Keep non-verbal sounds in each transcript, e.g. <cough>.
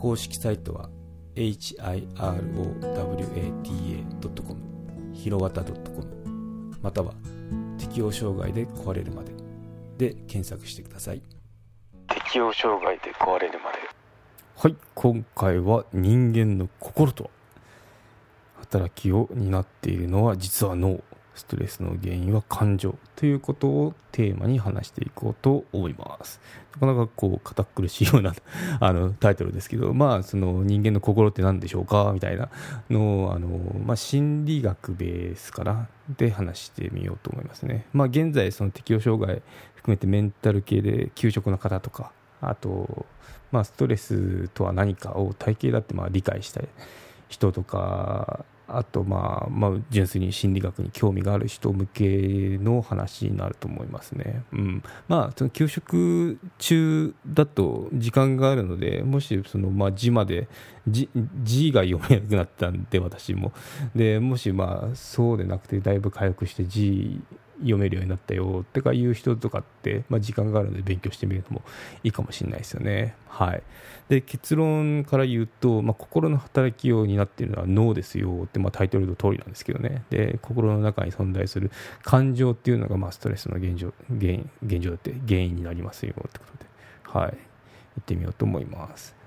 公式サイトは hirowata.com ひろわた .com または適応障害で壊れるまで。で検索してください。適応障害で壊れるまで。はい今回は人間の心とは？働きを担っているのは実は脳ストレスの原因は感情ということをテーマに話していこうと思います。なかなかこう堅苦しいような <laughs> あのタイトルですけど、まあその人間の心って何でしょうかみたいなのをあのまあ心理学ベースからで話してみようと思いますね。まあ現在その適応障害含めてメンタル系で休職の方とか、あとまあストレスとは何かを体系だってまあ理解したい人とかあと、まあ、まあ、純粋に心理学に興味がある人向けの話になると思いますね。うん。まあ、その給食中だと時間があるので、もし、その、まあ、字まで、字、字が読めなくなったんで、私も。で、もし、まあ、そうでなくて、だいぶ回復して字読めるようになったよってかいう人とかって、まあ、時間があるので勉強してみるのもいいかもしれないですよね。はい、で結論から言うと、まあ、心の働きを担っているのは脳ですよって、まあ、タイトルの通りなんですけどねで心の中に存在する感情っていうのが、まあ、ストレスの現状原因現状だって原因になりますよってことで、はい、行ってみようと思います。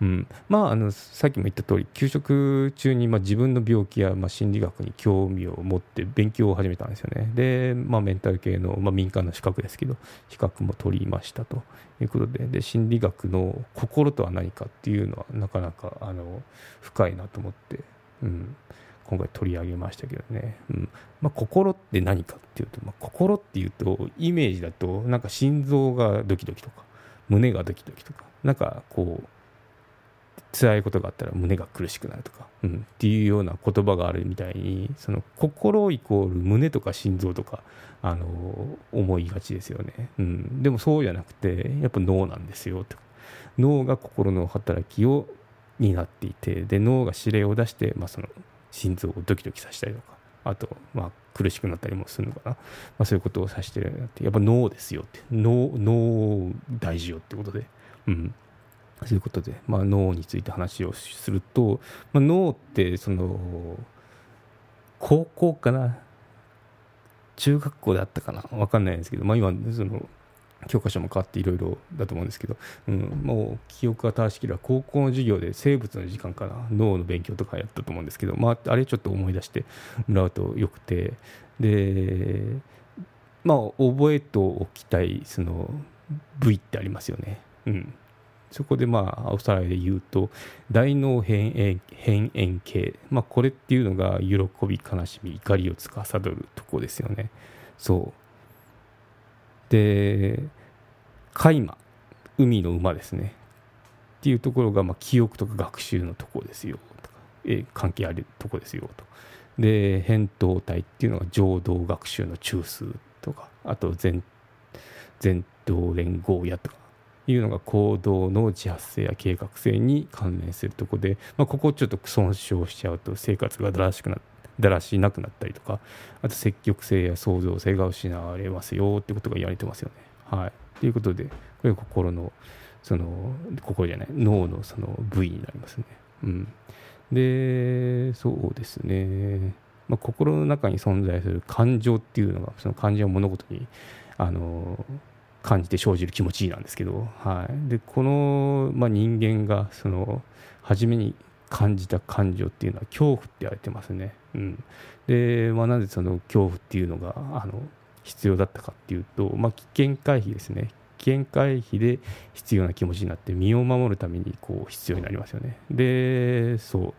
うん、まああのさっきも言った通り給食中にまあ自分の病気やまあ心理学に興味を持って勉強を始めたんですよね。で、まあ、メンタル系の、まあ、民間の資格ですけど資格も取りましたということで。で心理学の心とは何かっていうのはなかなかあの深いなと思って、うん、今回取り上げましたけどね、うん。まあ、心って何かっていうと、まあ、心っていうとイメージだとなんか心臓がドキドキとか胸がドキドキとかなんかこう辛いことがあったら胸が苦しくなるとか、うん、っていうような言葉があるみたいにその心イコール胸とか心臓とかあの思いがちですよね、うん、でもそうじゃなくてやっぱ脳なんですよと。脳が心の働きを担っていてで脳が指令を出して、まあ、その心臓をドキドキさせたりとかあと、まあ、苦しくなったりもするのかな、まあ、そういうことを指してるようになってやっぱ脳ですよって。脳脳大事よってことで、うん、ということで、まあ、脳について話をすると、まあ、脳ってその高校かな？中学校であったかな？分かんないんですけど、まあ、今その教科書も変わっていろいろだと思うんですけど、うん、もう記憶が正しければ高校の授業で生物の時間から脳の勉強とかやったと思うんですけど、まあ、あれちょっと思い出してもらうとよくてでまあ覚えておきたいその部位ってありますよね。うん。そこでまあおさらいで言うと大脳変縁変縁系、まあ、これっていうのが喜び悲しみ怒りを司るとこですよね。そう。で海馬海の馬ですね。っていうところがまあ記憶とか学習のとこですよ。とか、え関係あるとこですよ。とで扁桃体っていうのが情動学習の中枢とか。あと前前頭連合やとか。いうのが行動の自発性や計画性に関連するところで、まあ、ここちょっと損傷しちゃうと生活がだらしくなだらしなくなったりとかあと積極性や創造性が失われますよってことが言われてますよね。はい、ということでこれが心のその心じゃない脳のその部位になりますね。うん、でそうですね、まあ、心の中に存在する感情っていうのがその感情は物事にあの感じて生じる気持ちいいなんですけど、はい、でこの、まあ、人間がその初めに感じた感情っていうのは恐怖って言われてますね。うん、で、まあ、なぜその恐怖っていうのがあの必要だったかっていうと、まあ、危険回避ですね。危険回避で必要な気持ちになって身を守るためにこう必要になりますよね。でそ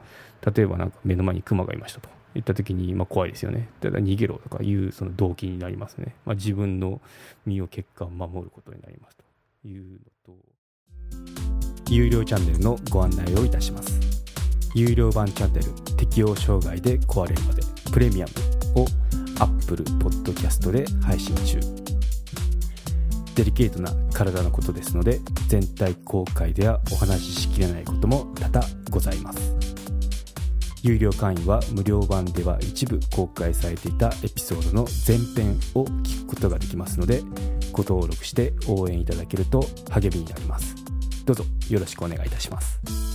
う例えばなんか目の前にクマがいましたと。いった時に、まあ、怖いですよね。ただ逃げろとかいうその動機になりますね。まあ、自分の身を結果を守ることになりますというのと。有料チャンネルのご案内をいたします有料版チャンネル適応障害で壊れるまでプレミアムを Apple Podcast で配信中デリケートな体のことですので全体公開ではお話ししきれないことも多々ございます有料会員は無料版では一部公開されていたエピソードの前編を聞くことができますのでご登録して応援いただけると励みになります。どうぞよろしくお願いいたします。